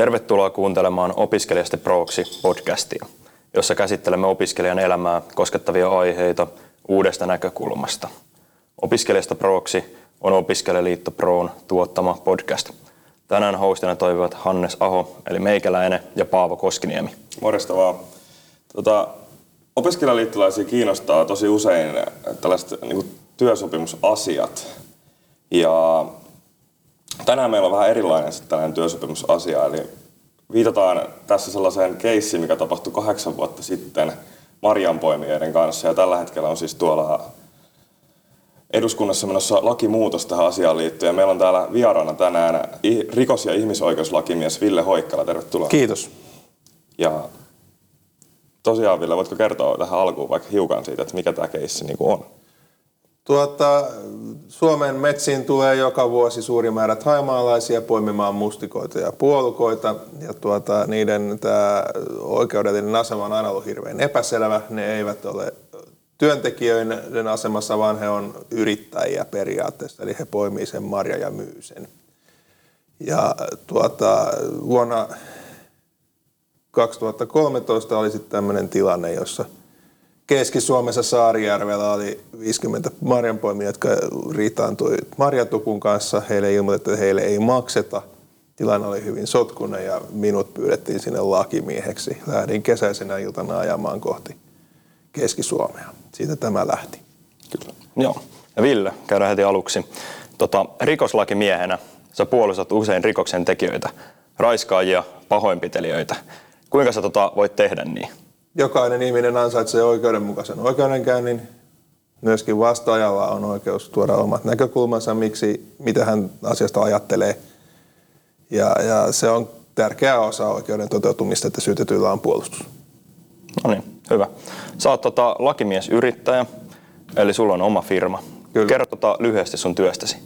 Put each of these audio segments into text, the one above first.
Tervetuloa kuuntelemaan Opiskelijasta Proksi podcastia, jossa käsittelemme opiskelijan elämää koskettavia aiheita uudesta näkökulmasta. Opiskelijasta Proksi on Opiskelijaliitto Proon tuottama podcast. Tänään hostina toivat Hannes Aho, eli meikäläinen, ja Paavo Koskiniemi. Morjesta vaan. Tota, opiskelijaliittolaisia kiinnostaa tosi usein tällaiset niin työsopimusasiat. Ja tänään meillä on vähän erilainen tällainen työsopimusasia. Eli viitataan tässä sellaiseen keissiin, mikä tapahtui kahdeksan vuotta sitten marjanpoimijoiden kanssa. Ja tällä hetkellä on siis tuolla eduskunnassa menossa lakimuutos tähän asiaan liittyen. Meillä on täällä vieraana tänään rikos- ja ihmisoikeuslakimies Ville Hoikkala. Tervetuloa. Kiitos. Ja tosiaan Ville, voitko kertoa tähän alkuun vaikka hiukan siitä, että mikä tämä keissi niin on? Tuota, Suomen metsiin tulee joka vuosi suuri määrä haimaalaisia poimimaan mustikoita ja puolukoita. Ja tuota, niiden tämä oikeudellinen asema on aina ollut hirveän epäselvä. Ne eivät ole työntekijöiden asemassa, vaan he on yrittäjiä periaatteessa. Eli he poimii sen marja ja myy sen. Ja tuota, vuonna 2013 oli sitten tämmöinen tilanne, jossa – Keski-Suomessa Saarijärvellä oli 50 marjanpoimia, jotka riitaantui marjatukun kanssa. Heille ilmoitettiin, että heille ei makseta. Tilanne oli hyvin sotkunen ja minut pyydettiin sinne lakimieheksi. Lähdin kesäisenä iltana ajamaan kohti Keski-Suomea. Siitä tämä lähti. Kyllä. Joo. Ja Ville, käydään heti aluksi. Tota, rikoslakimiehenä sä puolustat usein rikoksen tekijöitä, raiskaajia, pahoinpitelijöitä. Kuinka sä tota voit tehdä niin? Jokainen ihminen ansaitsee oikeudenmukaisen oikeudenkäynnin. Myöskin vastaajalla on oikeus tuoda omat näkökulmansa, miksi, mitä hän asiasta ajattelee. Ja, ja se on tärkeä osa oikeuden toteutumista, että syytetyillä on puolustus. No niin, hyvä. Sä oot tota, lakimiesyrittäjä, eli sulla on oma firma. Kyllä. Kerro tota lyhyesti sun työstäsi.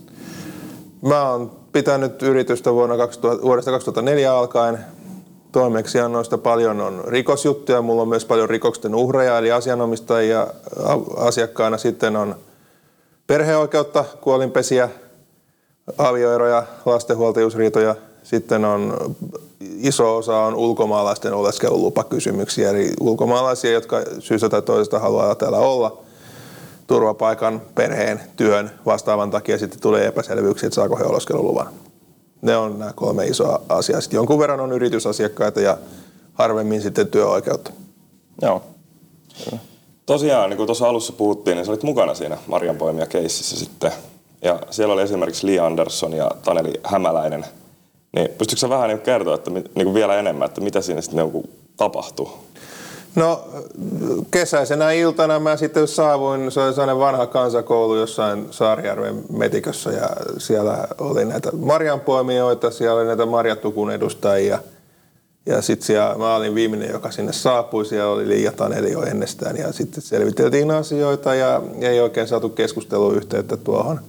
Mä oon pitänyt yritystä vuonna 2000, vuodesta 2004 alkaen toimeksiannoista paljon on rikosjuttuja, mulla on myös paljon rikoksen uhreja eli asianomistajia asiakkaana. Sitten on perheoikeutta, kuolinpesiä, avioeroja, lastenhuoltajuusriitoja. Sitten on iso osa on ulkomaalaisten oleskelulupakysymyksiä, eli ulkomaalaisia, jotka syystä tai toisesta haluaa täällä olla turvapaikan, perheen, työn vastaavan takia sitten tulee epäselvyyksiä, että saako he oleskeluluvan. Ne on nämä kolme isoa asiaa. Sitten jonkun verran on yritysasiakkaita ja harvemmin sitten työoikeutta. Joo. Tosiaan, niin kuin tuossa alussa puhuttiin, niin sä olit mukana siinä Marjanpoimia keississä sitten. Ja siellä oli esimerkiksi Lee Anderson ja Taneli Hämäläinen. Niin pystytkö sä vähän niin kertoa että, niin kuin vielä enemmän, että mitä siinä sitten niin tapahtui? No kesäisenä iltana mä sitten saavuin, se oli sellainen vanha kansakoulu jossain Saarijärven metikössä ja siellä oli näitä marjanpoimijoita, siellä oli näitä marjatukun edustajia. Ja sitten siellä mä olin viimeinen, joka sinne saapui, siellä oli Liia Taneli jo ennestään ja sitten selviteltiin asioita ja ei oikein saatu keskusteluyhteyttä tuohon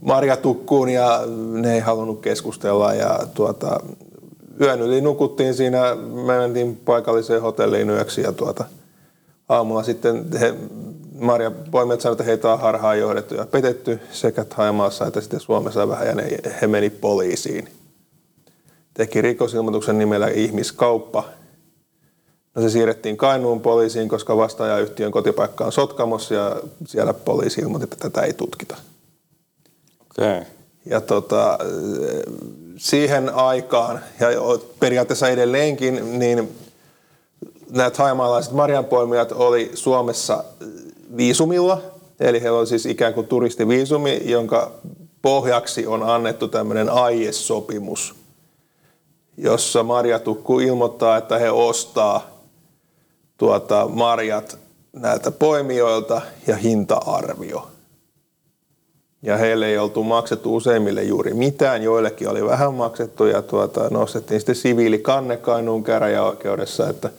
marjatukkuun ja ne ei halunnut keskustella ja tuota, yön yli nukuttiin siinä, me mentiin paikalliseen hotelliin yöksi ja tuota, aamulla sitten he, Marja poimijat sanoivat, että heitä on harhaan johdettu ja petetty sekä Haimaassa että sitten Suomessa vähän ja ne, he meni poliisiin. Teki rikosilmoituksen nimellä ihmiskauppa. No se siirrettiin Kainuun poliisiin, koska vastaajayhtiön kotipaikka on Sotkamossa ja siellä poliisi ilmoitti, että tätä ei tutkita. Okay. Ja tota, siihen aikaan ja periaatteessa edelleenkin, niin nämä taimaalaiset marjanpoimijat oli Suomessa viisumilla, eli heillä oli siis ikään kuin turistiviisumi, jonka pohjaksi on annettu tämmöinen aiesopimus, jossa marjatukku ilmoittaa, että he ostaa tuota marjat näiltä poimijoilta ja hinta-arvio ja heille ei oltu maksettu useimmille juuri mitään, joillekin oli vähän maksettu ja tuota, nostettiin sitten siviilikanne Kainuun käräjäoikeudessa, että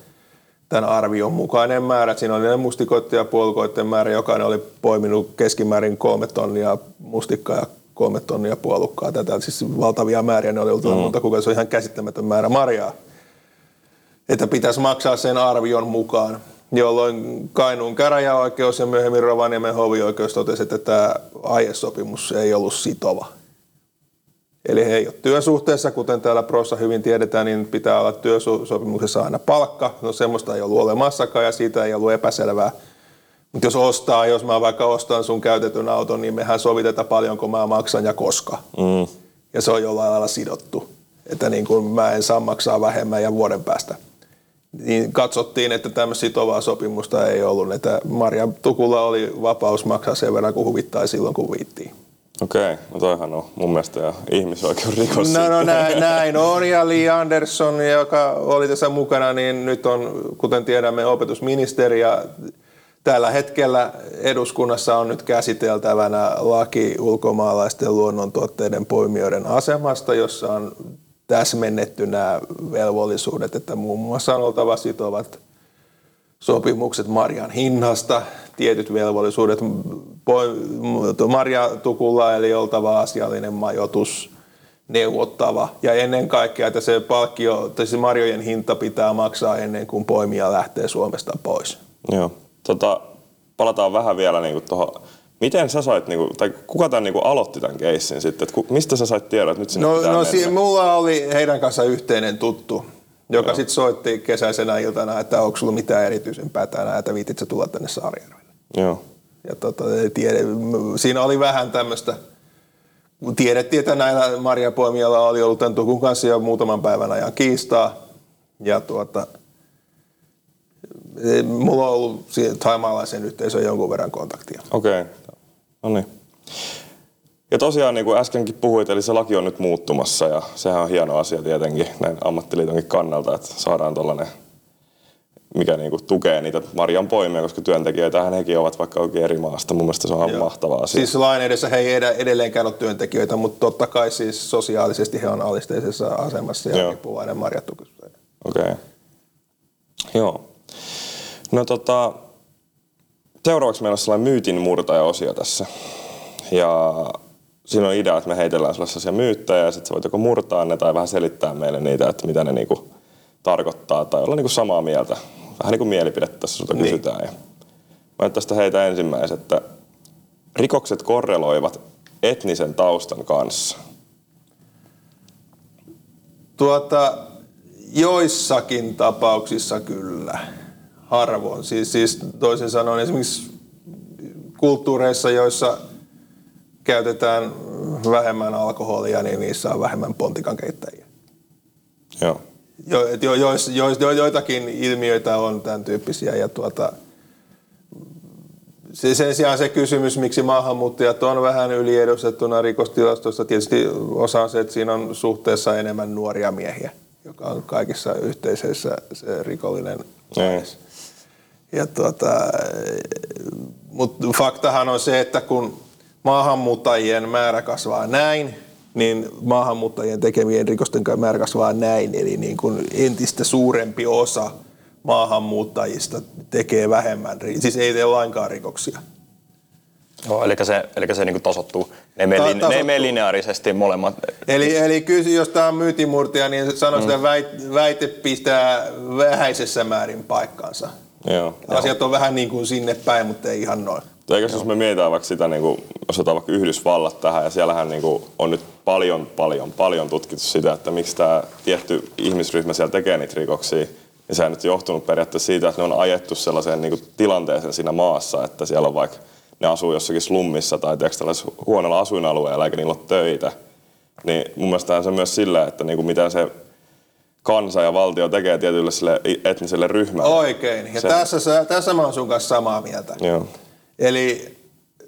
tämän arvion mukainen määrä, siinä oli ne mustikoiden ja puolukoiden määrä, jokainen oli poiminut keskimäärin kolme tonnia mustikkaa ja kolme tonnia puolukkaa. Tätä siis valtavia määriä, ne oli ollut mm. monta kuukautta, se on ihan käsittämätön määrä marjaa. Että pitäisi maksaa sen arvion mukaan jolloin Kainuun käräjäoikeus ja myöhemmin Rovaniemen hovioikeus totesi, että tämä aiesopimus ei ollut sitova. Eli he ei ole työsuhteessa, kuten täällä Prossa hyvin tiedetään, niin pitää olla työsopimuksessa aina palkka. No semmoista ei ollut olemassakaan ja siitä ei ollut epäselvää. Mutta jos ostaa, jos mä vaikka ostan sun käytetyn auton, niin mehän sovitetaan paljonko mä maksan ja koska. Mm. Ja se on jollain lailla sidottu. Että niin kuin mä en saa maksaa vähemmän ja vuoden päästä. Niin katsottiin, että tämmöistä sitovaa sopimusta ei ollut. Että Marja Tukulla oli vapaus maksaa sen verran, kun huvittaa silloin, kun viittiin. Okei, no toihan on mun mielestä jo ihmisoikeusrikos. No, no näin, näin on. Ja Li Andersson, joka oli tässä mukana, niin nyt on, kuten tiedämme, opetusministeri. Ja tällä hetkellä eduskunnassa on nyt käsiteltävänä laki ulkomaalaisten luonnontuotteiden poimijoiden asemasta, jossa on täsmennetty nämä velvollisuudet, että muun muassa on oltava sitovat sopimukset marjan hinnasta, tietyt velvollisuudet marjatukulla, eli oltava asiallinen majoitus, neuvottava ja ennen kaikkea, että se palkkio, tai se marjojen hinta pitää maksaa ennen kuin poimija lähtee Suomesta pois. Joo. Tota, palataan vähän vielä niin tuohon Miten sä sait, niinku, tai kuka tämän niinku aloitti tämän keissin sitten? Et mistä sä sait tiedon, että nyt sinne No, no si- mulla oli heidän kanssa yhteinen tuttu, joka sitten soitti kesäisenä iltana, että onko sulla mitään erityisempää tänään, että viitit sä tulla tänne Saarijärvelle. Joo. Ja tota, tiede, siinä oli vähän tämmöistä, tiedettiin, että näillä marjapoimijalla oli ollut tämän Tukun kanssa jo muutaman päivän ajan kiistaa. Ja tuota, mulla on ollut taimaalaisen yhteisön jonkun verran kontaktia. Okei, okay. No niin. Ja tosiaan niin kuin äskenkin puhuit, eli se laki on nyt muuttumassa ja sehän on hieno asia tietenkin näin ammattiliitonkin kannalta, että saadaan tuollainen mikä niin kuin tukee niitä marjan poimia, koska työntekijöitä hekin ovat vaikka oikein eri maasta. Mun mielestä se on Joo. mahtavaa asia. Siis lain edessä he ei edelleenkään ole työntekijöitä, mutta totta kai siis sosiaalisesti he on alisteisessa asemassa ja riippuvainen marjatukista. Okei. Okay. Joo. No tota, seuraavaksi meillä on sellainen myytin murtaja-osio tässä. Ja siinä on idea, että me heitellään sellaisia myyttejä ja sitten sä voit joko murtaa ne tai vähän selittää meille niitä, että mitä ne niinku tarkoittaa tai olla niinku samaa mieltä. Vähän niin kuin mielipidettä tässä sulta niin. kysytään. Ja mä tästä heitä ensimmäisen, että rikokset korreloivat etnisen taustan kanssa. Tuota, joissakin tapauksissa kyllä harvoin. Siis, siis toisin sanoen esimerkiksi kulttuureissa, joissa käytetään vähemmän alkoholia, niin niissä on vähemmän pontikan keittäjiä. Joo. Jo, jo, jo, jo, jo, joitakin ilmiöitä on tämän tyyppisiä. Ja tuota, se, sen sijaan se kysymys, miksi maahanmuuttajat on vähän yliedustettuna rikostilastossa, tietysti osa on se, että siinä on suhteessa enemmän nuoria miehiä, joka on kaikissa yhteisöissä se rikollinen. Niin. Ja tuota, mutta faktahan on se, että kun maahanmuuttajien määrä kasvaa näin, niin maahanmuuttajien tekemien rikosten määrä kasvaa näin. Eli niin kuin entistä suurempi osa maahanmuuttajista tekee vähemmän, siis ei tee lainkaan rikoksia. Joo, eli se, eli se niin tasottuu. Ne menee, Ta- ne menee lineaarisesti molemmat. Eli, eli kysy, jos tämä on myytimurtia, niin sanoisin, mm. että väite pistää vähäisessä määrin paikkansa. Joo. Asiat on vähän niin kuin sinne päin, mutta ei ihan noin. Eikö jos me mietitään vaikka sitä, niin kuin, jos otetaan vaikka Yhdysvallat tähän, ja siellähän niin kuin, on nyt paljon, paljon, paljon tutkittu sitä, että miksi tämä tietty ihmisryhmä siellä tekee niitä rikoksia, niin se on nyt johtunut periaatteessa siitä, että ne on ajettu sellaiseen niin kuin, tilanteeseen siinä maassa, että siellä on vaikka, ne asuu jossakin slummissa tai tällaisessa huonolla asuinalueella, eikä niillä ole töitä. Niin mun mielestä se on myös sillä, että niin kuin, miten se kansa ja valtio tekee tietylle sille etniselle ryhmälle. Oikein. Ja se... tässä, tässä mä oon sun kanssa samaa mieltä. Joo. Eli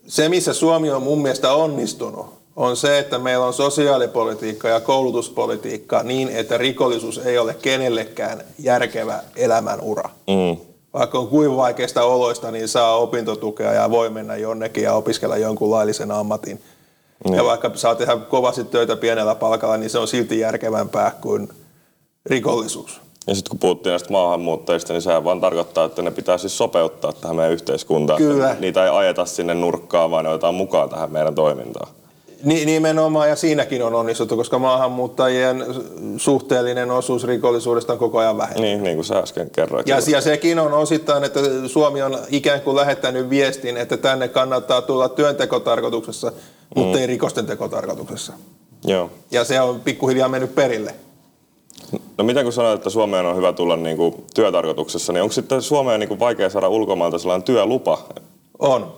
se, missä Suomi on mun mielestä onnistunut, on se, että meillä on sosiaalipolitiikka ja koulutuspolitiikka niin, että rikollisuus ei ole kenellekään järkevä elämänura. Mm. Vaikka on kuin vaikeista oloista, niin saa opintotukea ja voi mennä jonnekin ja opiskella jonkun laillisen ammatin. Mm. Ja vaikka saa tehdä kovasti töitä pienellä palkalla, niin se on silti järkevämpää kuin rikollisuus. Ja sitten kun puhuttiin näistä maahanmuuttajista, niin sehän vaan tarkoittaa, että ne pitää siis sopeuttaa tähän meidän yhteiskuntaan. Kyllä. Niitä ei ajeta sinne nurkkaan, vaan ne otetaan mukaan tähän meidän toimintaan. Nimenomaan, ja siinäkin on onnistuttu, koska maahanmuuttajien suhteellinen osuus rikollisuudesta on koko ajan vähentynyt. Niin, niin kuin sä äsken kerroit. Ja, ja sekin on osittain, että Suomi on ikään kuin lähettänyt viestin, että tänne kannattaa tulla työntekotarkoituksessa, mutta mm. ei rikosten tekotarkoituksessa. Joo. Ja se on pikkuhiljaa mennyt perille. No miten kun sanoit, että Suomeen on hyvä tulla niin kuin työtarkoituksessa, niin onko sitten Suomeen niin kuin vaikea saada ulkomailta sellainen työlupa? On.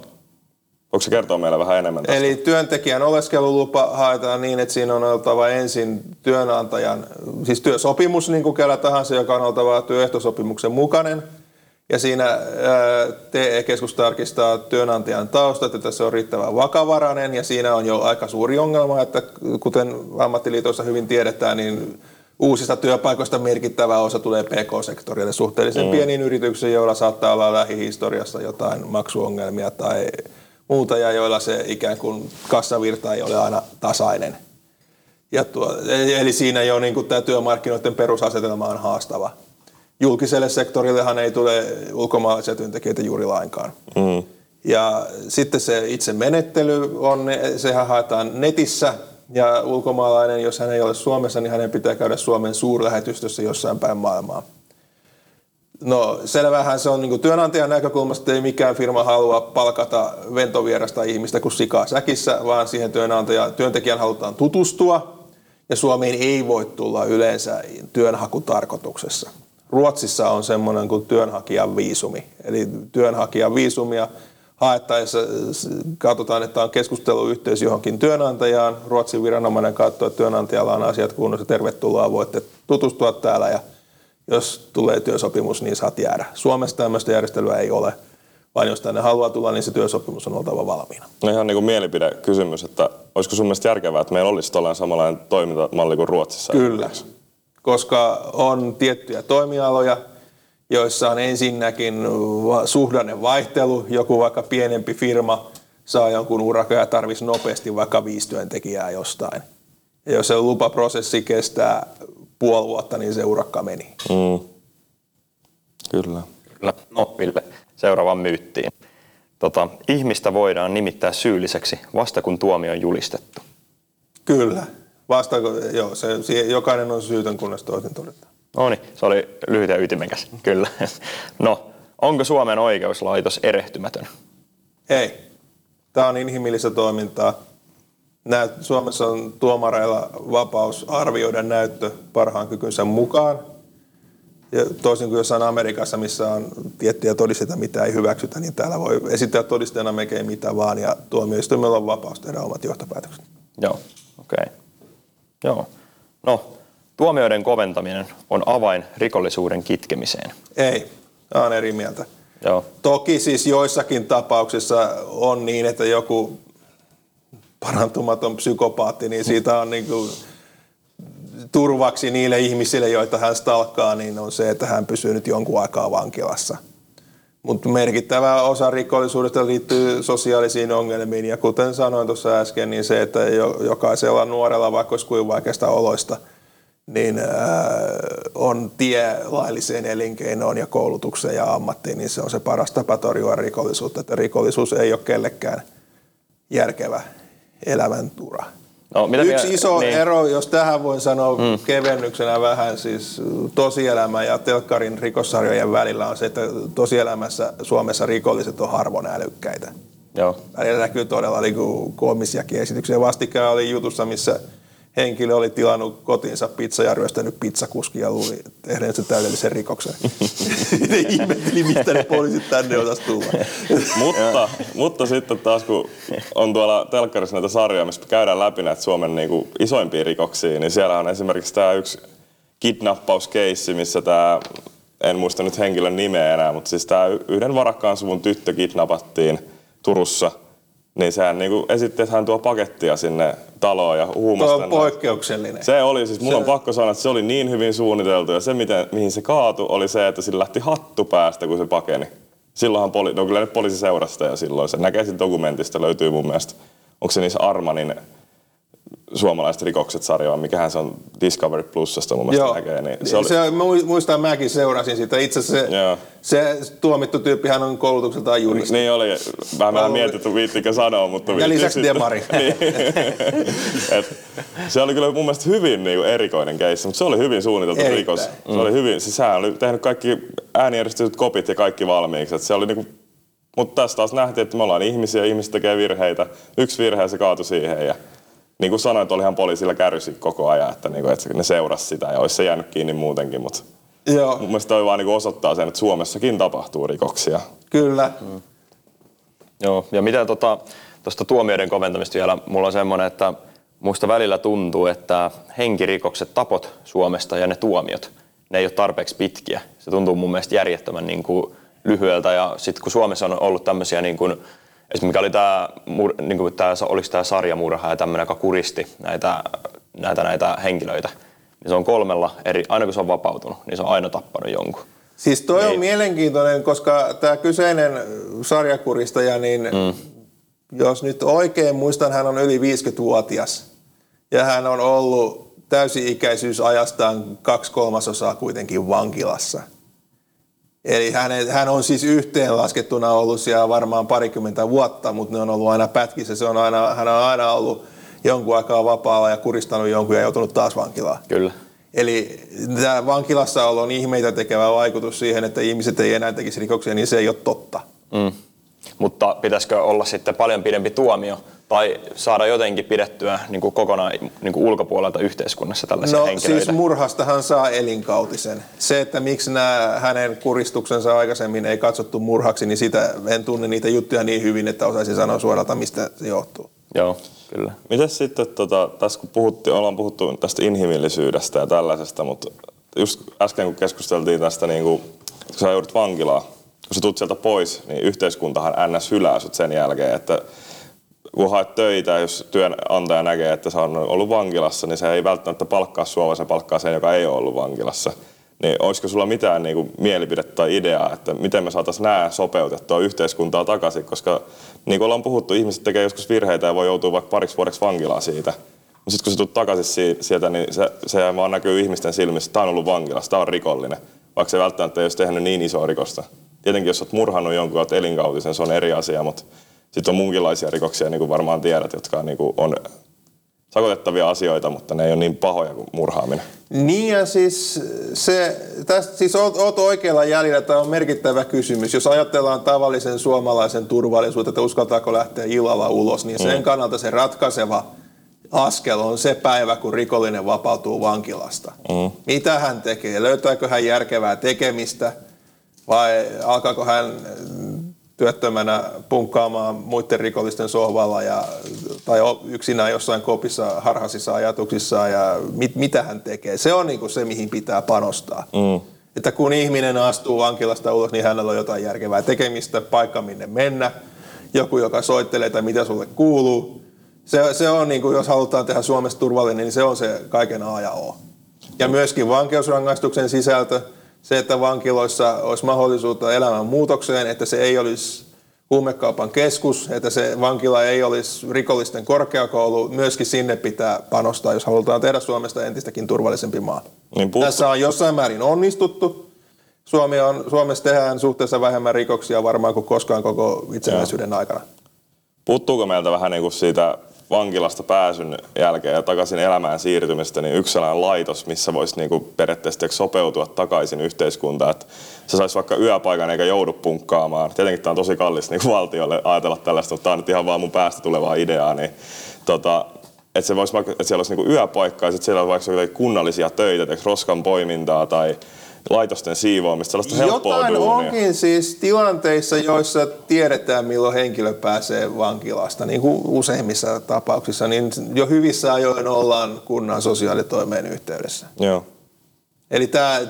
Voiko se kertoa meille vähän enemmän tästä? Eli työntekijän oleskelulupa haetaan niin, että siinä on oltava ensin työnantajan, siis työsopimus niin kuin kellä tahansa, joka on oltava työehtosopimuksen mukainen. Ja siinä TE-keskus tarkistaa työnantajan taustat, että se on riittävän vakavarainen ja siinä on jo aika suuri ongelma, että kuten ammattiliitoissa hyvin tiedetään, niin uusista työpaikoista merkittävä osa tulee PK-sektorille suhteellisen mm. pieniin yrityksiin, joilla saattaa olla lähihistoriassa jotain maksuongelmia tai muuta ja joilla se ikään kuin kassavirta ei ole aina tasainen. Ja tuo, eli siinä jo niin kuin tämä työmarkkinoiden perusasetelma on haastava. Julkiselle sektorillehan ei tule ulkomaalaisia työntekijöitä juuri lainkaan. Mm. Ja sitten se itse menettely on, sehän haetaan netissä ja ulkomaalainen, jos hän ei ole Suomessa, niin hänen pitää käydä Suomen suurlähetystössä jossain päin maailmaa. No selvähän se on niin kuin työnantajan näkökulmasta, ei mikään firma halua palkata ventovierasta ihmistä kuin sikaa säkissä, vaan siihen työnantaja, työntekijän halutaan tutustua ja Suomeen ei voi tulla yleensä työnhakutarkoituksessa. Ruotsissa on semmoinen kuin työnhakijan viisumi, eli työnhakijan viisumia haettaessa katsotaan, että on keskusteluyhteys johonkin työnantajaan. Ruotsin viranomainen katsoo, että työnantajalla on asiat kunnossa, tervetuloa, voitte tutustua täällä ja jos tulee työsopimus, niin saat jäädä. Suomessa tämmöistä järjestelyä ei ole, vaan jos tänne haluaa tulla, niin se työsopimus on oltava valmiina. No ihan niin kuin mielipidekysymys, että olisiko sun mielestä järkevää, että meillä olisi tällainen samanlainen toimintamalli kuin Ruotsissa? Kyllä, koska on tiettyjä toimialoja, joissa on ensinnäkin suhdannevaihtelu, joku vaikka pienempi firma saa jonkun urakan ja tarvitsisi nopeasti vaikka viisi työntekijää jostain. Ja jos se lupaprosessi kestää puoli vuotta, niin se urakka meni. Mm. Kyllä. Kyllä. No Ville, seuraavaan myyttiin. Tota, ihmistä voidaan nimittää syylliseksi vasta kun tuomio on julistettu. Kyllä. Vasta, joo, se, se, jokainen on syytön, kunnes toisin todetaan. No niin, se oli lyhyt ja ytimekäs, kyllä. No, onko Suomen oikeuslaitos erehtymätön? Ei. Tämä on inhimillistä toimintaa. Näyt, Suomessa on tuomareilla vapaus arvioida näyttö parhaan kykynsä mukaan. Ja toisin kuin jossain Amerikassa, missä on tiettyjä todisteita, mitä ei hyväksytä, niin täällä voi esittää todisteena melkein mitä vaan, ja tuomioistuimella on vapaus tehdä omat johtopäätökset. Joo, okei. Okay. Joo. No, tuomioiden koventaminen on avain rikollisuuden kitkemiseen. Ei, tämä on eri mieltä. Joo. Toki siis joissakin tapauksissa on niin, että joku parantumaton psykopaatti, niin siitä on niin kuin turvaksi niille ihmisille, joita hän stalkkaa, niin on se, että hän pysyy nyt jonkun aikaa vankilassa. Mutta merkittävä osa rikollisuudesta liittyy sosiaalisiin ongelmiin ja kuten sanoin tuossa äsken, niin se, että jokaisella nuorella, vaikka olisi kuin vaikeasta oloista, niin äh, on tie lailliseen elinkeinoon ja koulutukseen ja ammattiin, niin se on se paras tapa torjua rikollisuutta. Että rikollisuus ei ole kellekään järkevä elämäntura. No, mitä Yksi vielä? iso niin. ero, jos tähän voin sanoa mm. kevennyksenä vähän, siis tosielämä ja telkkarin rikossarjojen välillä on se, että tosielämässä Suomessa rikolliset on harvoin älykkäitä. Joo. Välillä näkyy todella niin koomisiakin esityksiä. Vastikään oli jutussa, missä henkilö oli tilannut kotiinsa pizza ja ryöstänyt pizzakuski ja luuli tehneet sen täydellisen rikoksen. ne ihmetteli, mistä ne poliisit tänne otas tulla. mutta, mutta sitten taas kun on tuolla telkkarissa näitä sarjoja, missä käydään läpi näitä Suomen niin kuin isoimpia rikoksia, niin siellä on esimerkiksi tämä yksi kidnappauskeissi, missä tämä, en muista nyt henkilön nimeä enää, mutta siis tämä yhden varakkaan suvun tyttö kidnappattiin Turussa – niin sehän niinku esitti, että hän tuo pakettia sinne taloon ja huumasta. Tuo on poikkeuksellinen. Se oli siis, mun se... on pakko sanoa, että se oli niin hyvin suunniteltu ja se miten, mihin se kaatu oli se, että sillä lähti hattu päästä, kun se pakeni. Silloinhan poli, no kyllä ne poliisi seurasta ja silloin se näkee siitä dokumentista, löytyy mun mielestä, onko se niissä Armanin suomalaiset rikokset sarjaa, mikähän se on Discovery Plusasta mun mielestä Joo. näkee. Niin se, oli... se muistan, mäkin seurasin sitä. Itse asiassa se, se tuomittu tyyppihän on koulutukseltaan juristi. Niin oli. Vähän vähän mietitty, viittikö sanoa, mutta... Ja lisäksi demari. niin. Et, se oli kyllä mun mielestä hyvin niin kuin erikoinen keissi, mutta se oli hyvin suunniteltu Erittäin. rikos. Se mm. oli hyvin, siis sehän oli tehnyt kaikki äänijärjestetyt kopit ja kaikki valmiiksi. Et se oli niinku, mutta tässä taas nähtiin, että me ollaan ihmisiä, ihmiset tekee virheitä. Yksi virhe se kaatui siihen ja niin kuin sanoin, että olihan poliisilla kärsi koko ajan, että, niin kuin, että ne seurasi sitä ja olisi se jäänyt kiinni muutenkin, mutta Joo, mun mielestä toi vaan niin kuin osoittaa sen, että Suomessakin tapahtuu rikoksia. kyllä. Joo, ja mitä tuosta tota, tuomioiden koventamista vielä, mulla on semmoinen, että musta välillä tuntuu, että henkirikokset, tapot Suomesta ja ne tuomiot, ne ei ole tarpeeksi pitkiä. Se tuntuu mun mielestä järjettömän niin kuin lyhyeltä ja sitten kun Suomessa on ollut tämmöisiä niin kuin, esimerkiksi mikä oli tämä, niin kuin tämä, oliko tämä sarjamurha ja tämmöinen, joka kuristi näitä, näitä, näitä henkilöitä, niin se on kolmella eri, aina kun se on vapautunut, niin se on aina tappanut jonkun. Siis toi on Niin. mielenkiintoinen, koska tämä kyseinen sarjakuristaja, niin mm. jos nyt oikein muistan, hän on yli 50-vuotias. Ja hän on ollut täysi-ikäisyysajastaan kaksi kolmasosaa kuitenkin vankilassa. Eli hän, hän on siis yhteenlaskettuna ollut siellä varmaan parikymmentä vuotta, mutta ne on ollut aina pätkissä. Se on aina, hän on aina ollut jonkun aikaa vapaalla ja kuristanut jonkun ja joutunut taas vankilaan. Kyllä. Eli tämä vankilassa on ihmeitä tekevä vaikutus siihen, että ihmiset ei enää tekisi rikoksia, niin se ei ole totta. Mm. Mutta pitäisikö olla sitten paljon pidempi tuomio tai saada jotenkin pidettyä niin kuin kokonaan niin kuin ulkopuolelta yhteiskunnassa tällaisia No henkilöitä? siis murhastahan saa elinkautisen. Se, että miksi nämä hänen kuristuksensa aikaisemmin ei katsottu murhaksi, niin sitä en tunne niitä juttuja niin hyvin, että osaisin sanoa suoralta, mistä se johtuu. Joo, kyllä. Miten sitten, tota, tässä kun puhuttiin, ollaan puhuttu tästä inhimillisyydestä ja tällaisesta, mutta just äsken kun keskusteltiin tästä, niin kuin, kun sä joudut vankilaan, kun sä tulet sieltä pois, niin yhteiskuntahan ns. hylää sut sen jälkeen, että kun haet töitä, jos työnantaja näkee, että sä on ollut vankilassa, niin se ei välttämättä palkkaa sua, vaan se palkkaa sen, joka ei ole ollut vankilassa. Niin olisiko sulla mitään niin kuin, mielipidettä tai ideaa, että miten me saataisiin nämä sopeutettua yhteiskuntaa takaisin, koska niin kuin ollaan puhuttu, ihmiset tekee joskus virheitä ja voi joutua vaikka pariksi vuodeksi vankilaan siitä. Sitten kun sä tulet takaisin si- sieltä, niin se, se vaan näkyy ihmisten silmissä, että tämä on ollut vankilassa, tämä on rikollinen, vaikka se välttämättä ei olisi tehnyt niin isoa rikosta. Tietenkin jos olet murhannut jonkun olet elinkautisen, se on eri asia, mutta sitten on muunkinlaisia rikoksia, niin kuin varmaan tiedät, jotka niin kuin on sakotettavia asioita, mutta ne ei ole niin pahoja kuin murhaaminen. Niin ja siis, se, tästä, siis oot, oot oikealla jäljellä, tämä on merkittävä kysymys. Jos ajatellaan tavallisen suomalaisen turvallisuutta, että uskaltaako lähteä illalla ulos, niin sen kannalta se ratkaiseva askel on se päivä, kun rikollinen vapautuu vankilasta. Mm. Mitä hän tekee? Löytääkö hän järkevää tekemistä vai alkaako hän mm, työttömänä punkkaamaan muiden rikollisten sohvalla ja, tai yksinään jossain kopissa harhaisissa ajatuksissaan ja mit, mitä hän tekee. Se on niinku se, mihin pitää panostaa. Mm. Että kun ihminen astuu vankilasta ulos, niin hänellä on jotain järkevää tekemistä, paikka minne mennä, joku, joka soittelee tai mitä sulle kuuluu. Se, se on, niin kuin, jos halutaan tehdä Suomesta turvallinen, niin se on se kaiken A ja O. Ja myöskin vankeusrangaistuksen sisältö, se, että vankiloissa olisi mahdollisuutta elämän muutokseen, että se ei olisi huumekaupan keskus, että se vankila ei olisi rikollisten korkeakoulu, myöskin sinne pitää panostaa, jos halutaan tehdä Suomesta entistäkin turvallisempi maa. Niin puhut- Tässä on jossain määrin onnistuttu. Suomi on, Suomessa tehdään suhteessa vähemmän rikoksia varmaan kuin koskaan koko itsenäisyyden aikana. Puuttuuko meiltä vähän niin kuin siitä vankilasta pääsyn jälkeen ja takaisin elämään siirtymistä, niin yksi sellainen laitos, missä voisi niin kuin periaatteessa sopeutua takaisin yhteiskuntaan, että se saisi vaikka yöpaikan eikä joudu punkkaamaan. Tietenkin tämä on tosi kallis niin kuin valtiolle ajatella tällaista, mutta tämä on nyt ihan vaan mun päästä tulevaa ideaa, niin tota, että, se voisi että siellä olisi niin kuin yöpaikka ja sitten siellä olisi vaikka kunnallisia töitä, roskan poimintaa tai laitosten siivoamista, sellaista helppoa Jotain duunia. onkin siis tilanteissa, joissa tiedetään, milloin henkilö pääsee vankilasta, niin kuin useimmissa tapauksissa, niin jo hyvissä ajoin ollaan kunnan sosiaalitoimeen yhteydessä. Joo. Eli tämä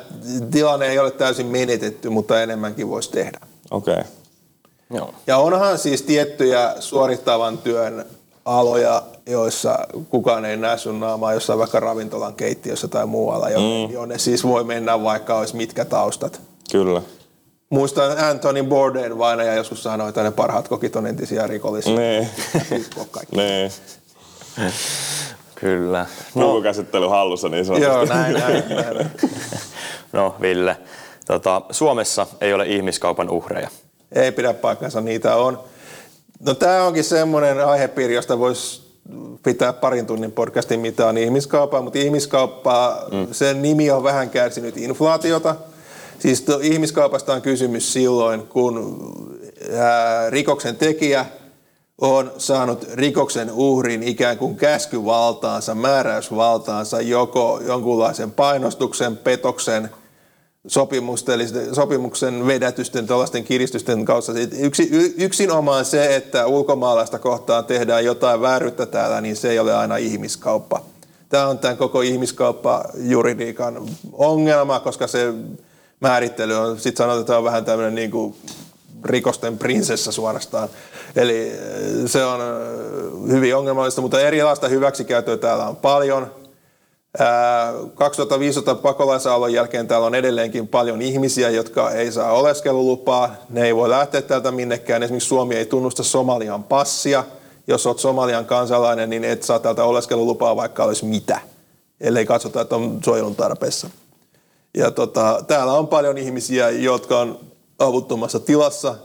tilanne ei ole täysin menetetty, mutta enemmänkin voisi tehdä. Okei. Okay. Joo. Ja onhan siis tiettyjä suorittavan työn aloja, joissa kukaan ei näe sun naamaa jossain vaikka ravintolan keittiössä tai muualla, jonne, mm. jonne siis voi mennä vaikka olisi mitkä taustat. Kyllä. Muistan Anthony Bourdain vainaja joskus sanoi, että ne parhaat kokit on entisiä rikollisia. Nee. Kaikki. nee. Kyllä. No. käsittely hallussa niin sanotusti. Joo, näin, näin, näin. No Ville, tota, Suomessa ei ole ihmiskaupan uhreja. Ei pidä paikkansa, niitä on. No tämä onkin semmoinen aihepiiri, josta voisi pitää parin tunnin podcastin, mitä on ihmiskauppa, mutta ihmiskauppa, mm. sen nimi on vähän kärsinyt inflaatiota. Siis to, ihmiskaupasta on kysymys silloin, kun ää, rikoksen tekijä on saanut rikoksen uhrin ikään kuin käskyvaltaansa, määräysvaltaansa joko jonkunlaisen painostuksen, petoksen, sopimuksen vedätysten, tällaisten kiristysten kanssa. Yksi, yksinomaan se, että ulkomaalaista kohtaan tehdään jotain vääryyttä täällä, niin se ei ole aina ihmiskauppa. Tämä on tämän koko ihmiskauppa-juridiikan ongelma, koska se määrittely on, sitten sanotaan, että on vähän tämmöinen niin kuin rikosten prinsessa suorastaan. Eli eh, se on eh, hyvin ongelmallista, mutta erilaista hyväksikäyttöä täällä on paljon. 2500 pakolaisaallon jälkeen täällä on edelleenkin paljon ihmisiä, jotka ei saa oleskelulupaa. Ne ei voi lähteä täältä minnekään. Esimerkiksi Suomi ei tunnusta Somalian passia. Jos olet Somalian kansalainen, niin et saa täältä oleskelulupaa, vaikka olisi mitä, ellei katsota, että on suojelun tarpeessa. Ja tota, täällä on paljon ihmisiä, jotka on avuttomassa tilassa,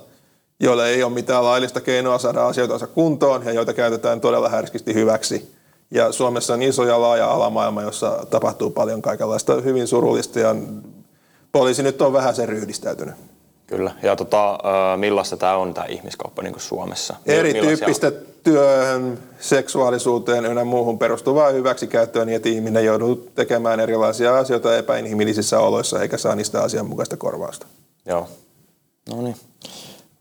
joille ei ole mitään laillista keinoa saada asioitansa kuntoon ja joita käytetään todella härskisti hyväksi. Ja Suomessa on iso ja laaja alamaailma, jossa tapahtuu paljon kaikenlaista hyvin surullista ja poliisi nyt on vähän sen ryhdistäytynyt. Kyllä. Ja tota, millaista tämä on tämä ihmiskauppa niin Suomessa? Erityyppistä työhön, seksuaalisuuteen ynnä muuhun perustuvaa hyväksikäyttöä niin, että ihminen joutuu tekemään erilaisia asioita epäinhimillisissä oloissa eikä saa niistä asianmukaista korvausta. Joo. No niin.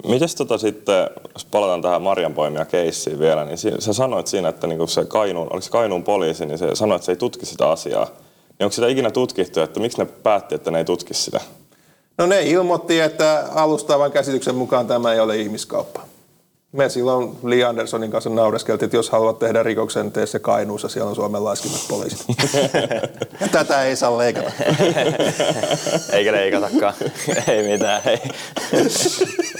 Mites tota sitten, jos palataan tähän marjanpoimia keissiin vielä, niin sä sanoit siinä, että niinku se Kainuun, oliko se Kainuun poliisi, niin se sanoi, että se ei tutki sitä asiaa. Niin onko sitä ikinä tutkittu, että miksi ne päätti, että ne ei tutki sitä? No ne ilmoitti, että alustavan käsityksen mukaan tämä ei ole ihmiskauppa. Me silloin Lee Andersonin kanssa naureskeltiin, että jos haluat tehdä rikoksen, tee se Kainuussa, siellä on Suomen laiskimmat poliisit. ja tätä ei saa leikata. Eikä leikatakaan. ei mitään, ei.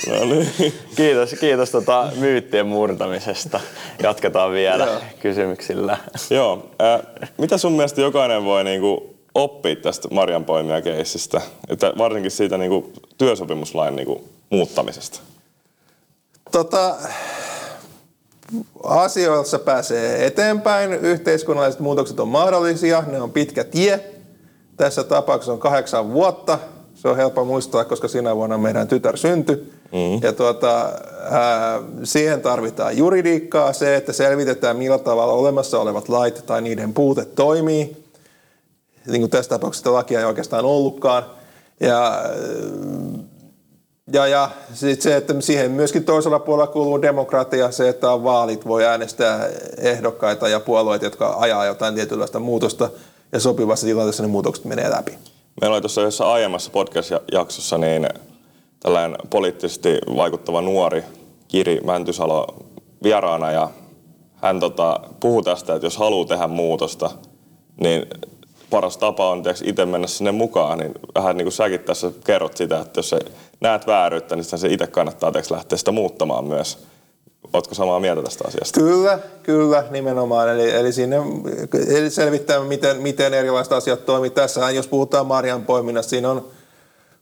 no niin. Kiitos, kiitos tota myyttien murtamisesta. Jatketaan vielä Joo. kysymyksillä. Joo. Äh, mitä sun mielestä jokainen voi niinku oppia tästä marjanpoimijakeissistä, että varsinkin siitä niinku työsopimuslain niinku muuttamisesta? Tota, asioissa pääsee eteenpäin, yhteiskunnalliset muutokset on mahdollisia, ne on pitkä tie. Tässä tapauksessa on kahdeksan vuotta. Se on helppo muistaa, koska sinä vuonna meidän tytär syntyi. Mm-hmm. Ja tuota, ää, siihen tarvitaan juridiikkaa, se, että selvitetään millä tavalla olemassa olevat lait tai niiden puute toimii. Niin kuin tässä tapauksessa lakia ei oikeastaan ollutkaan. Ja ja, ja sit se, että siihen myöskin toisella puolella kuuluu demokratia, se, että on vaalit, voi äänestää ehdokkaita ja puolueita, jotka ajaa jotain tietynlaista muutosta ja sopivassa tilanteessa ne muutokset menee läpi. Meillä oli tuossa jossain aiemmassa podcast-jaksossa niin tällainen poliittisesti vaikuttava nuori Kiri Mäntysalo vieraana ja hän tota, puhui tästä, että jos haluaa tehdä muutosta, niin paras tapa on itse mennä sinne mukaan, niin vähän niin kuin säkin tässä kerrot sitä, että jos se näet vääryyttä, niin se itse kannattaa lähteä sitä muuttamaan myös. Oletko samaa mieltä tästä asiasta? Kyllä, kyllä, nimenomaan. Eli, eli sinne eli selvittää, miten, miten erilaiset asiat toimii. Tässähän, jos puhutaan marjan poiminnasta, siinä on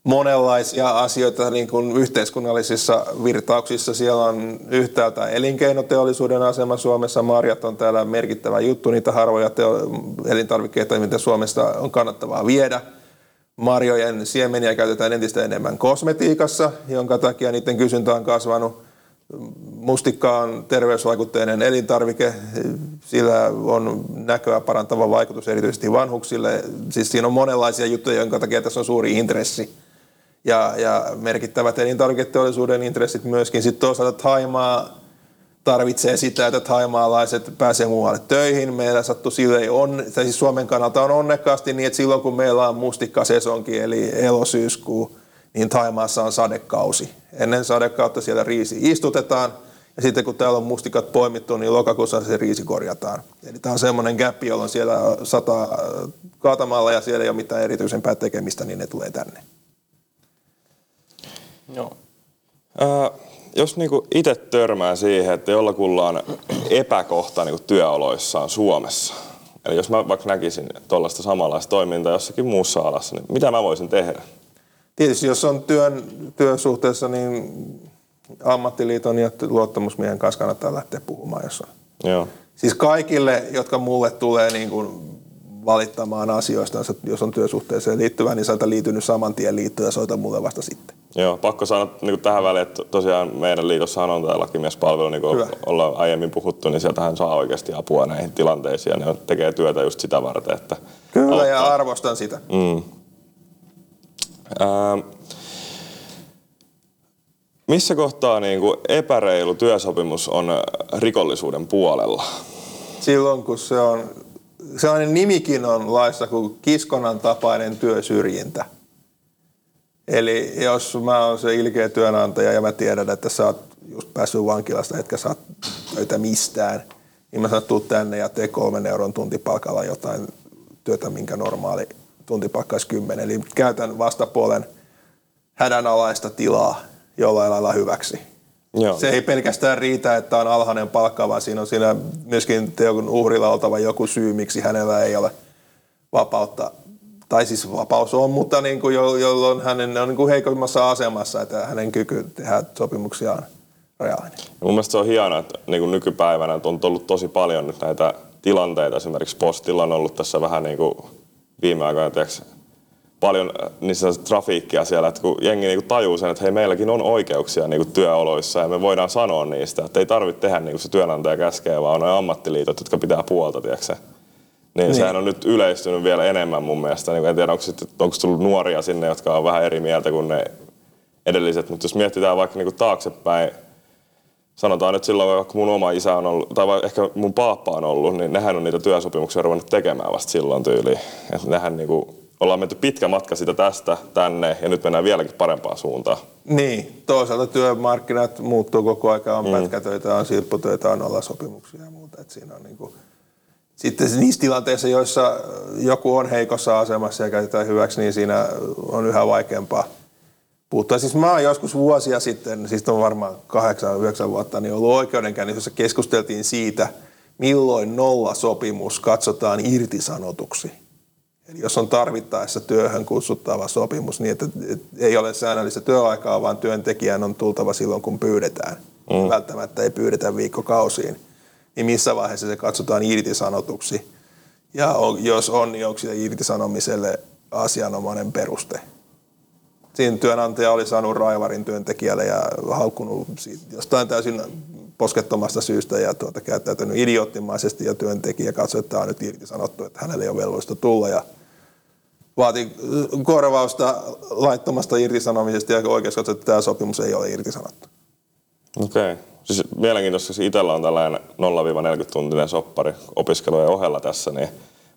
monenlaisia asioita niin kuin yhteiskunnallisissa virtauksissa. Siellä on yhtäältä elinkeinoteollisuuden asema Suomessa. Marjat on täällä merkittävä juttu, niitä harvoja teo- elintarvikkeita, mitä Suomesta on kannattavaa viedä. Marjojen siemeniä käytetään entistä enemmän kosmetiikassa, jonka takia niiden kysyntä on kasvanut. Mustikka on terveysvaikutteinen elintarvike, sillä on näköä parantava vaikutus erityisesti vanhuksille. Siis siinä on monenlaisia juttuja, jonka takia tässä on suuri intressi ja, ja merkittävät elintarviketeollisuuden intressit myöskin. Sitten toisaalta Thaimaa tarvitsee sitä, että taimaalaiset pääsee muualle töihin. Meillä sattuu sille on, tai siis Suomen kannalta on onnekkaasti niin, että silloin kun meillä on mustikkasesonki eli elosyyskuu, niin Taimaassa on sadekausi. Ennen sadekautta siellä riisi istutetaan, ja sitten kun täällä on mustikat poimittu, niin lokakuussa se riisi korjataan. Eli tämä on semmoinen gappi, jolloin siellä sata kaatamalla ja siellä ei ole mitään erityisempää tekemistä, niin ne tulee tänne. Joo. Äh, jos niinku itse törmää siihen, että jollakulla on epäkohta niinku työoloissaan Suomessa, eli jos mä vaikka näkisin tuollaista samanlaista toimintaa jossakin muussa alassa, niin mitä mä voisin tehdä? Tietysti jos on työn, työsuhteessa, niin ammattiliiton ja luottamusmiehen kanssa kannattaa lähteä puhumaan, jos on. Joo. Siis kaikille, jotka mulle tulee niin kuin valittamaan asioista, jos on työsuhteeseen liittyvä, niin saata liitynyt saman tien liittyä ja soita mulle vasta sitten. Joo, pakko sanoa niin tähän väliin, että tosiaan meidän liitossa on tämä lakimiespalvelu, niin kuin Hyvä. ollaan aiemmin puhuttu, niin sieltähän saa oikeasti apua näihin tilanteisiin ja ne tekee työtä just sitä varten, että Kyllä, ja auttaa. arvostan sitä. Ää, missä kohtaa niin kuin epäreilu työsopimus on rikollisuuden puolella? Silloin, kun se on, sellainen nimikin on laissa kuin kiskonnan tapainen työsyrjintä. Eli jos mä oon se ilkeä työnantaja ja mä tiedän, että sä oot just päässyt vankilasta, etkä saa töitä mistään, niin mä tuu tänne ja tee kolmen euron tuntipalkalla jotain työtä, minkä normaali tuntipalkka olisi kymmenen. Eli käytän vastapuolen hädänalaista tilaa jollain lailla hyväksi. Joo. Se ei pelkästään riitä, että on alhainen palkka, vaan siinä on siinä myöskin teon uhrilla oltava joku syy, miksi hänellä ei ole vapautta. Tai siis vapaus on, mutta niin kuin jo, jolloin hänen on niin kuin heikoimmassa asemassa, että hänen kyky tehdä sopimuksia on rajallinen. Ja mun mielestä se on hienoa, että niin kuin nykypäivänä on ollut tosi paljon nyt näitä tilanteita. Esimerkiksi postilla on ollut tässä vähän niin kuin viime aikoina tiiäks, paljon äh, niissä trafiikkia siellä, että kun jengi niin kuin tajuu sen, että hei, meilläkin on oikeuksia niin kuin työoloissa ja me voidaan sanoa niistä, että ei tarvitse tehdä niin kuin se työnantaja käskee, vaan on ne ammattiliitot, jotka pitää puolta, tiedätkö Niin, niin, sehän on nyt yleistynyt vielä enemmän mun mielestä. Niin en tiedä, onko, sitten, onko tullut nuoria sinne, jotka on vähän eri mieltä kuin ne edelliset, mutta jos mietitään vaikka niin kuin taaksepäin, sanotaan nyt silloin, vaikka mun oma isä on ollut, tai ehkä mun paappa on ollut, niin nehän on niitä työsopimuksia ruvennut tekemään vasta silloin tyyliin. Että nehän niinku, ollaan menty pitkä matka sitä tästä tänne ja nyt mennään vieläkin parempaan suuntaan. Niin, toisaalta työmarkkinat muuttuu koko ajan, on mm. pätkätöitä, on silpputöitä, on nollasopimuksia ja muuta. Et siinä on niin kuin, sitten niissä tilanteissa, joissa joku on heikossa asemassa ja käytetään hyväksi, niin siinä on yhä vaikeampaa puuttua. Siis mä oon joskus vuosia sitten, siis on varmaan kahdeksan, yhdeksän vuotta, niin ollut oikeudenkäynnissä, jossa keskusteltiin siitä, milloin nollasopimus katsotaan irtisanotuksi. Eli jos on tarvittaessa työhön kutsuttava sopimus, niin että, ei ole säännöllistä työaikaa, vaan työntekijän on tultava silloin, kun pyydetään. Mm. Välttämättä ei pyydetä viikkokausiin. Niin missä vaiheessa se katsotaan irtisanotuksi? Ja on, jos on, niin onko sitä irtisanomiselle asianomainen peruste? Siinä työnantaja oli saanut raivarin työntekijälle ja haukkunut siitä jostain täysin poskettomasta syystä ja tuota, käyttäytynyt idioottimaisesti ja työntekijä katsoi, että tämä on nyt irtisanottu, että hänelle ei ole velvollista tulla ja vaati korvausta laittomasta irtisanomisesta ja oikeus katsoi, että tämä sopimus ei ole irtisanottu. Okei. Okay. Siis mielenkiintoista, siis itsellä on tällainen 0-40 tuntinen soppari opiskelujen ohella tässä, niin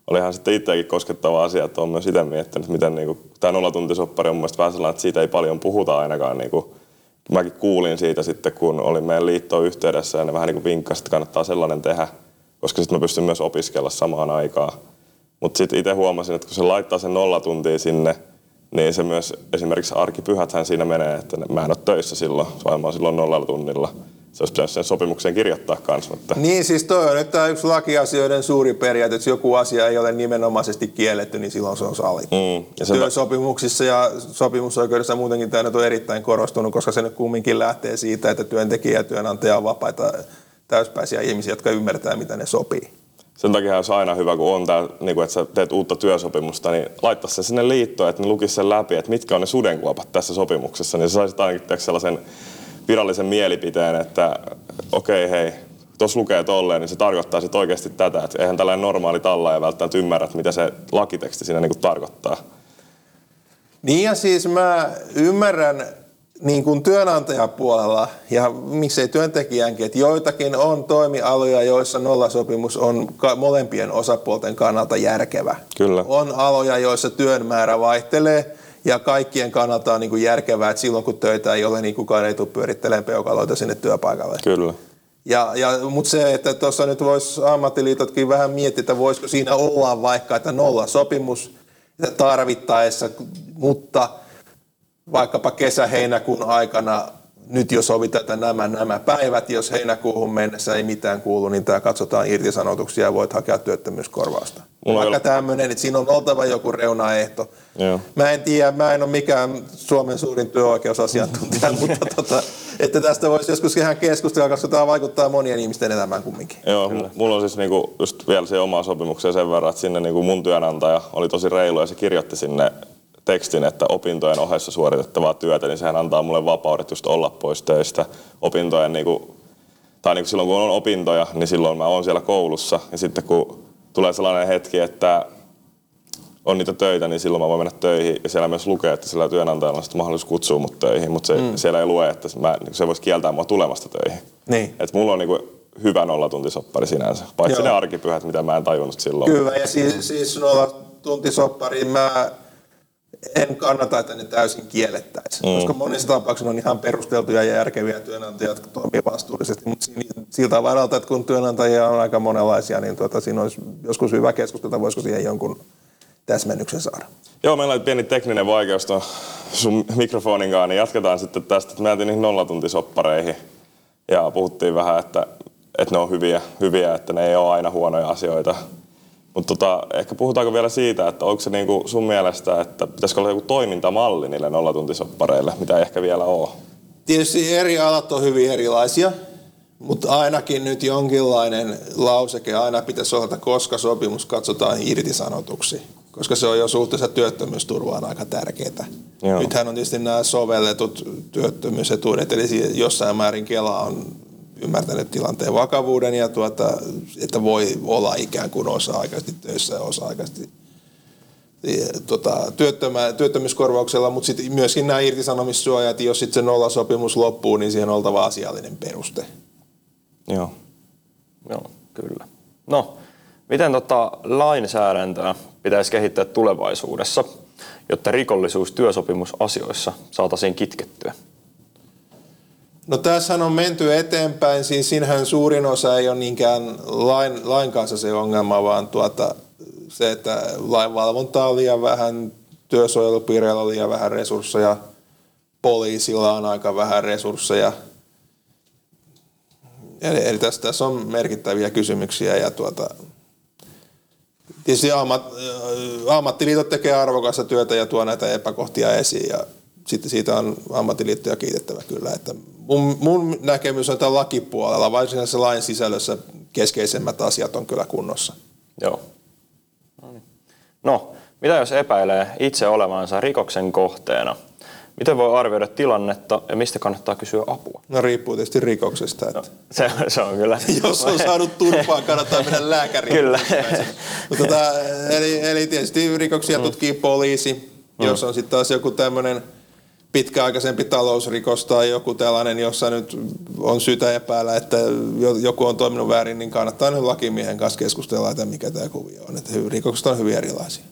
olihan sitten itsekin koskettava asia, että olen myös itse miettinyt, miten niin kuin, tämä nollatuntisoppari on mielestäni vähän sellainen, että siitä ei paljon puhuta ainakaan. Niin kuin, mäkin kuulin siitä sitten, kun olin meidän liittoon yhteydessä ja ne vähän niin kuin vinkkasi, että kannattaa sellainen tehdä, koska sitten mä pystyn myös opiskella samaan aikaan. Mutta sitten itse huomasin, että kun se laittaa sen nollatuntia sinne, niin se myös esimerkiksi arkipyhäthän siinä menee, että mä en ole töissä silloin, vaan mä oon silloin nollalla tunnilla. Se olisi pitänyt sen sopimukseen kirjoittaa kanssa. Mutta... Niin siis toi on nyt tämä yksi lakiasioiden suuri periaate, että jos joku asia ei ole nimenomaisesti kielletty, niin silloin se on sallittu. Mm, ja sen Työsopimuksissa ja sopimusoikeudessa muutenkin tämä nyt on erittäin korostunut, koska se nyt kumminkin lähtee siitä, että työntekijä ja työnantaja on vapaita täyspäisiä ihmisiä, jotka ymmärtää, mitä ne sopii. Sen takia olisi aina hyvä, kun on tämä, niin kuin, että sä teet uutta työsopimusta, niin laittaa se sinne liittoon, että ne lukisi sen läpi, että mitkä on ne sudenkuopat tässä sopimuksessa, niin sä saisit ainakin sellaisen virallisen mielipiteen, että okei okay, hei, tuossa lukee tolleen, niin se tarkoittaa sitten oikeasti tätä, että eihän tällainen normaali talla ja välttämättä ymmärrä, mitä se lakiteksti siinä niin kuin tarkoittaa. Niin ja siis mä ymmärrän niin kuin työnantajapuolella ja miksei työntekijänkin, että joitakin on toimialoja, joissa nollasopimus on molempien osapuolten kannalta järkevä. Kyllä. On aloja, joissa työn määrä vaihtelee ja kaikkien kannalta on niin kuin järkevää, että silloin kun töitä ei ole, niin kukaan ei tule pyörittelemään peukaloita sinne työpaikalle. Kyllä. Ja, ja, Mutta se, että tuossa nyt voisi ammattiliitotkin vähän miettiä, että voisiko siinä olla vaikka, että nolla sopimus että tarvittaessa, mutta vaikkapa kesä-heinäkuun aikana nyt jo sovitaan, nämä, nämä päivät, jos heinäkuuhun mennessä ei mitään kuulu, niin tämä katsotaan irtisanotuksia ja voit hakea työttömyyskorvausta. Mulla Vaikka tämmöinen, että siinä on oltava joku reunaehto. Joo. Mä en tiedä, mä en ole mikään Suomen suurin työoikeusasiantuntija, mutta tota, että tästä voisi joskus ihan keskustella, koska tämä vaikuttaa monien ihmisten elämään kumminkin. Joo, Kyllä. mulla on siis niinku just vielä se oma sopimukseen sen verran, että sinne niinku mun työnantaja oli tosi reilu ja se kirjoitti sinne tekstin, että opintojen ohessa suoritettavaa työtä, niin sehän antaa mulle vapaudet just olla pois töistä opintojen niin kuin, tai niin kuin silloin kun on opintoja, niin silloin mä oon siellä koulussa ja sitten kun tulee sellainen hetki, että on niitä töitä, niin silloin mä voin mennä töihin ja siellä myös lukee, että sillä työnantajalla on sitten mahdollisuus kutsua mut töihin, mutta se, mm. siellä ei lue, että mä, se voisi kieltää mua tulemasta töihin. Niin. Et mulla on niinku hyvä nollatuntisoppari sinänsä, paitsi Joo. ne arkipyhät, mitä mä en tajunnut silloin. Kyllä, ja siis, siis nolla tuntisoppariin mä en kannata, että ne täysin kiellettäisiin. Mm. Koska monissa tapauksissa on ihan perusteltuja ja järkeviä työnantajia, jotka toimii vastuullisesti. Mutta siltä varalta, että kun työnantajia on aika monenlaisia, niin tuota, siinä olisi joskus hyvä keskustella, voisiko siihen jonkun täsmennyksen saada. Joo, meillä oli pieni tekninen vaikeus tuon sun mikrofonin kanssa, niin jatketaan sitten tästä, että me jäätiin niihin nollatuntisoppareihin ja puhuttiin vähän, että, että ne on hyviä, hyviä, että ne ei ole aina huonoja asioita. Mutta tota, ehkä puhutaanko vielä siitä, että onko se niinku sun mielestä, että pitäisikö olla joku toimintamalli niille nollatuntisoppareille, mitä ei ehkä vielä ole? Tietysti eri alat on hyvin erilaisia, mutta ainakin nyt jonkinlainen lauseke aina pitäisi olla, että koska sopimus katsotaan irtisanotuksi, koska se on jo suhteessa työttömyysturvaan aika tärkeää. Joo. Nythän on tietysti nämä sovelletut työttömyysetuudet, eli jossain määrin Kela on ymmärtänyt tilanteen vakavuuden ja tuota, että voi olla ikään kuin osa-aikaisesti töissä ja osa-aikaisesti tota, työttömä, työttömyyskorvauksella, mutta sitten myöskin nämä irtisanomissuojat, jos sitten se nollasopimus loppuu, niin siihen on oltava asiallinen peruste. Joo. Joo, kyllä. No, miten tota lainsäädäntöä pitäisi kehittää tulevaisuudessa, jotta rikollisuus työsopimusasioissa saataisiin kitkettyä? No tässä on menty eteenpäin, siis siinähän suurin osa ei ole niinkään lain, lain kanssa se ongelma, vaan tuota, se, että lainvalvontaa on liian vähän, työsuojelupiireillä on liian vähän resursseja, poliisilla on aika vähän resursseja. Eli, eli tässä, tässä on merkittäviä kysymyksiä ja tuota, tietysti ammat, ammattiliitot tekee arvokasta työtä ja tuo näitä epäkohtia esiin ja siitä on ammattiliittoja kiitettävä kyllä. Että mun, mun näkemys on, että lakipuolella, varsinaisessa lain sisällössä keskeisemmät asiat on kyllä kunnossa. Joo. No niin. No, mitä jos epäilee itse olevansa rikoksen kohteena? Miten voi arvioida tilannetta ja mistä kannattaa kysyä apua? No riippuu tietysti rikoksesta. Että Se, se on kyllä. jos on saanut turpaa, kannattaa mennä lääkäriin. Kyllä. Mutta tota, eli, eli tietysti rikoksia tutkii poliisi. Jos on sitten taas joku tämmöinen pitkäaikaisempi talousrikos tai joku tällainen, jossa nyt on syytä epäillä, että jo- joku on toiminut väärin, niin kannattaa nyt lakimiehen kanssa keskustella, että mikä tämä kuvio on. Että rikokset on hyvin erilaisia.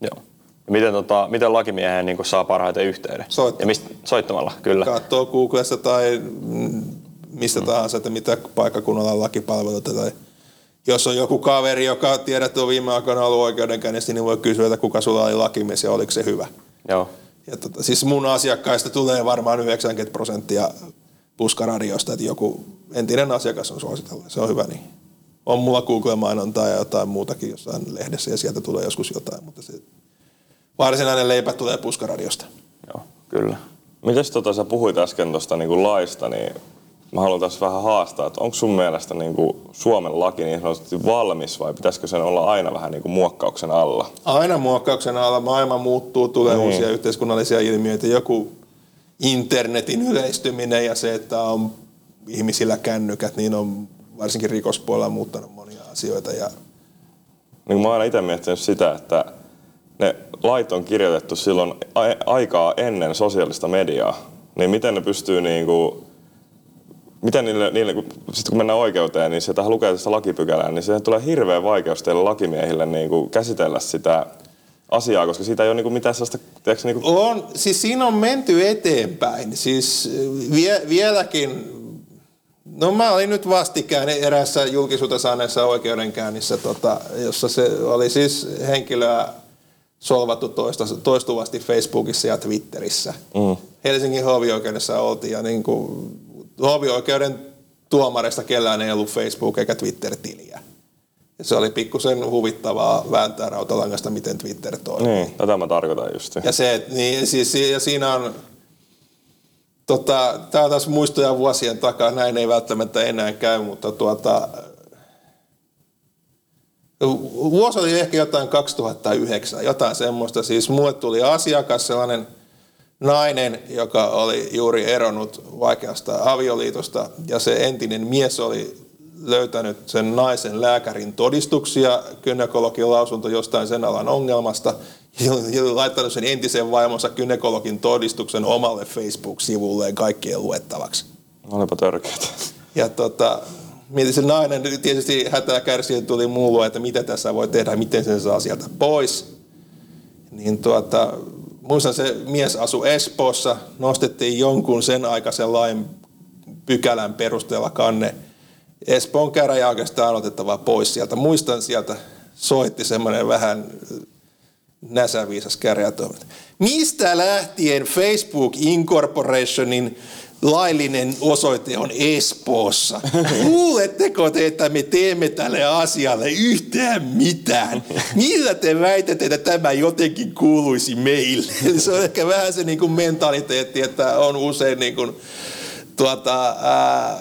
Joo. Ja miten, tota, miten lakimieheen niin saa parhaiten yhteyden? Soittamalla. Ja mistä, soittamalla, kyllä. Katsoo Googlesta tai mm, mistä tahansa, että mitä paikkakunnalla on lakipalveluita tai jos on joku kaveri, joka tiedät, että on viime aikoina ollut oikeudenkäynnissä, niin voi kysyä, että kuka sulla oli lakimies ja oliko se hyvä. Joo. Ja tota, siis mun asiakkaista tulee varmaan 90 prosenttia puskaradiosta, että joku entinen asiakas on suositellut. Se on hyvä niin. On mulla Google-mainontaa ja jotain muutakin jossain lehdessä ja sieltä tulee joskus jotain, mutta se varsinainen leipä tulee puskaradiosta. Joo, kyllä. Mites tota, sä puhuit äsken tuosta niinku laista, niin mä haluan tässä vähän haastaa, että onko sun mielestä niinku Suomen laki niin sanotusti valmis vai pitäisikö sen olla aina vähän niinku muokkauksen alla? Aina muokkauksen alla maailma muuttuu, tulee Niin. uusia yhteiskunnallisia ilmiöitä. Joku internetin yleistyminen ja se, että on ihmisillä kännykät, niin on varsinkin rikospuolella muuttanut monia asioita. Ja Niin mä oon aina itse miettinyt sitä, että ne lait on kirjoitettu silloin aikaa ennen sosiaalista mediaa. Niin miten ne pystyy niinku, miten niille, niille kun, sit kun mennään oikeuteen, niin sieltä lukee tästä lakipykälää, niin siihen tulee hirveä vaikeus teille lakimiehille niinku käsitellä sitä asiaa, koska siitä ei ole niinku mitään sellaista, tiedätkö, niinku, On, siis siinä on menty eteenpäin. Siis vie, vieläkin, no mä olin nyt vastikään erässä julkisuutta saaneessa oikeudenkäynnissä, tota, jossa se oli siis henkilöä solvattu toista, toistuvasti Facebookissa ja Twitterissä. Mm. Helsingin hovioikeudessa oltiin ja niin kuin, hovioikeuden tuomareista kellään ei ollut Facebook eikä Twitter-tiliä. Ja se oli pikkusen huvittavaa vääntää rautalangasta, miten Twitter toimii. niin, tätä mä tarkoitan just. Ja, se, niin, siis, ja siinä on, tota, tämä on taas muistoja vuosien takaa, näin ei välttämättä enää käy, mutta tuota, Vuosi oli ehkä jotain 2009, jotain semmoista. Siis mulle tuli asiakas, sellainen nainen, joka oli juuri eronnut vaikeasta avioliitosta ja se entinen mies oli löytänyt sen naisen lääkärin todistuksia, kynekologin lausunto jostain sen alan ongelmasta ja laittanut sen entisen vaimonsa kynekologin todistuksen omalle Facebook-sivulleen kaikkien luettavaksi. Olipa törkeät. Ja tota, mietin se nainen, tietysti hätää kärsii, tuli muu että mitä tässä voi tehdä, miten sen saa sieltä pois. Niin tuota, muistan se mies asu Espoossa, nostettiin jonkun sen aikaisen lain pykälän perusteella kanne. Espoon käräjä oikeastaan otettava pois sieltä. Muistan sieltä soitti semmoinen vähän näsäviisas käräjätoiminta. Mistä lähtien Facebook Incorporationin laillinen osoite on Espoossa. Luuletteko te, että me teemme tälle asialle yhtään mitään? Millä te väitätte, että tämä jotenkin kuuluisi meille? Se on ehkä vähän se niin kuin mentaliteetti, että on usein niin kuin, tuota, ää,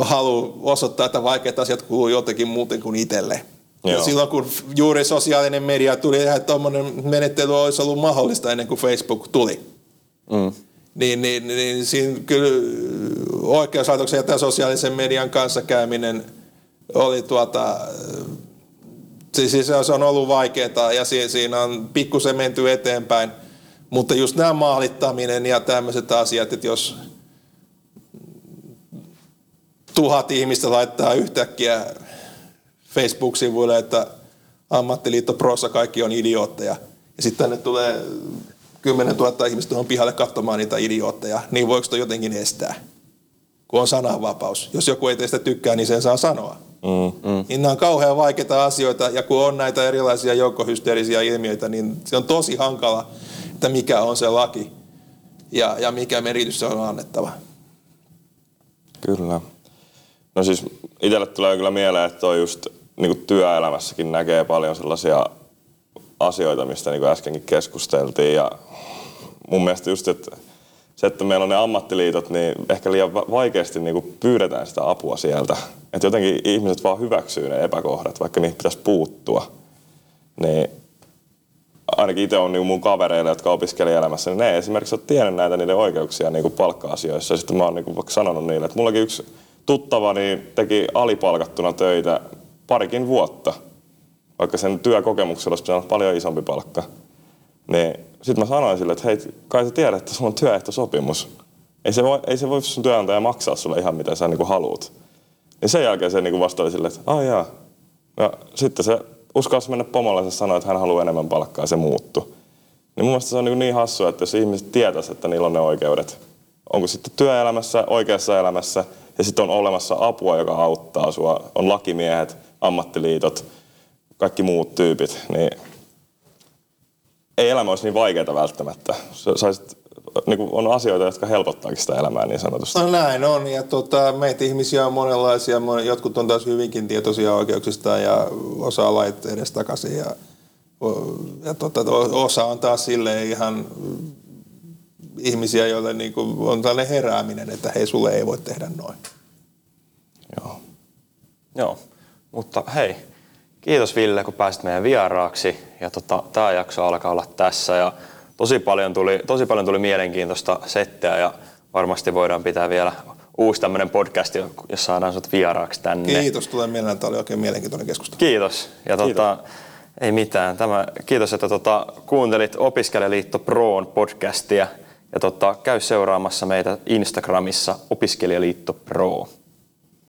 halu osoittaa, että vaikeat asiat kuuluu jotenkin muuten kuin itselle. Ja silloin kun juuri sosiaalinen media tuli, että tuommoinen menettely olisi ollut mahdollista ennen kuin Facebook tuli. Mm niin, niin, niin siinä kyllä oikeuslaitoksen ja tämän sosiaalisen median kanssa käyminen oli tuota, siis se on ollut vaikeaa ja siinä on pikkusen menty eteenpäin, mutta just nämä maalittaminen ja tämmöiset asiat, että jos tuhat ihmistä laittaa yhtäkkiä Facebook-sivuille, että ammattiliitto prossa kaikki on idiootteja. Ja sitten tänne tulee 10 000 ihmistä on pihalle katsomaan niitä idiootteja, niin voiko sitä jotenkin estää? Kun on sananvapaus. Jos joku ei teistä tykkää, niin sen saa sanoa. Mm, mm. Niin nämä on kauhean vaikeita asioita, ja kun on näitä erilaisia joukkohysteerisiä ilmiöitä, niin se on tosi hankala, että mikä on se laki ja, ja mikä merkitys se on annettava. Kyllä. No siis itselle tulee kyllä mieleen, että on just niin kuin työelämässäkin näkee paljon sellaisia asioita, mistä niin kuin äskenkin keskusteltiin. Ja mun mielestä just, että se, että meillä on ne ammattiliitot, niin ehkä liian vaikeasti niin kuin pyydetään sitä apua sieltä. Että jotenkin ihmiset vaan hyväksyy ne epäkohdat, vaikka niitä pitäisi puuttua. Niin ainakin itse on niin mun kavereille, jotka opiskelijaelämässä, niin ne esimerkiksi ole tiennyt näitä niiden oikeuksia niin kuin palkka-asioissa. Ja sitten mä oon niin kuin vaikka sanonut niille, että mullakin yksi tuttava niin teki alipalkattuna töitä parikin vuotta – vaikka sen työkokemuksella olisi pitänyt paljon isompi palkka. Niin sitten mä sanoin sille, että hei, kai sä tiedät, että sulla on työehtosopimus. Ei se voi, ei se voi sun työnantaja maksaa sulle ihan mitä sä niin haluat. Niin sen jälkeen se niin vastasi sille, että ai jaa. Ja sitten se uskalsi mennä pomolle ja sanoi, että hän haluaa enemmän palkkaa ja se muuttui. Niin mun mielestä se on niin, niin hassua, että jos ihmiset tietäisivät, että niillä on ne oikeudet, onko sitten työelämässä, oikeassa elämässä, ja sitten on olemassa apua, joka auttaa sua, on lakimiehet, ammattiliitot, kaikki muut tyypit, niin ei elämä olisi niin vaikeaa välttämättä. Saisit, niin kuin on asioita, jotka helpottaakin sitä elämää niin sanotusti. No näin on, ja tota, meitä ihmisiä on monenlaisia, jotkut on taas hyvinkin tietoisia oikeuksista ja osaa lait edes takaisin ja, ja tota, osa on taas sille ihan ihmisiä, joille niin kuin on tällainen herääminen, että hei, sulle ei voi tehdä noin. Joo. Joo, mutta hei, Kiitos Ville, kun pääsit meidän vieraaksi. Ja tota, tämä jakso alkaa olla tässä. Ja tosi paljon tuli, tosi paljon tuli mielenkiintoista settiä ja varmasti voidaan pitää vielä uusi tämmöinen podcast, jos saadaan sut vieraaksi tänne. Kiitos, tulee mieleen. Tämä oli oikein mielenkiintoinen keskustelu. Kiitos. Ja tota, kiitos. ei mitään. Tämä, kiitos, että tota, kuuntelit Opiskelijaliitto Proon podcastia. Ja tota, käy seuraamassa meitä Instagramissa Opiskelijaliitto Pro.